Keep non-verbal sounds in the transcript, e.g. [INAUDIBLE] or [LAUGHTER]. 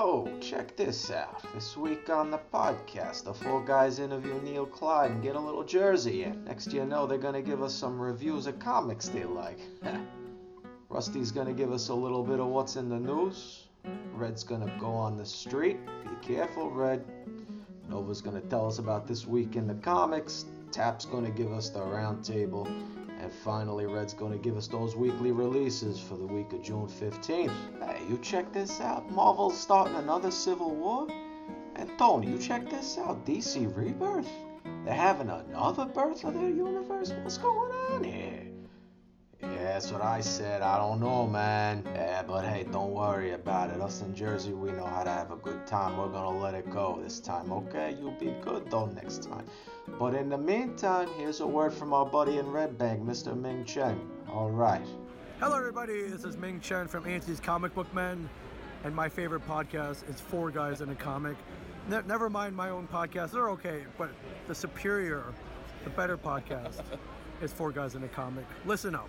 Yo, check this out. This week on the podcast, the four guys interview Neil Clyde and get a little jersey in. Next you know, they're gonna give us some reviews of comics they like. [LAUGHS] Rusty's gonna give us a little bit of what's in the news. Red's gonna go on the street. Be careful, Red. Nova's gonna tell us about this week in the comics. Tap's gonna give us the roundtable. And finally, Red's gonna give us those weekly releases for the week of June 15th. Hey, you check this out. Marvel's starting another Civil War. And Tony, you check this out. DC Rebirth. They're having another birth of their universe. What's going that's what I said. I don't know, man. Yeah, but hey, don't worry about it. Us in Jersey, we know how to have a good time. We're gonna let it go this time, okay? You'll be good though next time. But in the meantime, here's a word from our buddy in Red Bank, Mr. Ming Chen. All right. Hello, everybody. This is Ming Chen from AMC's Comic Book Men, and my favorite podcast is Four Guys in a Comic. Ne- never mind my own podcast; they're okay, but the superior, the better podcast is Four Guys in a Comic. Listen up.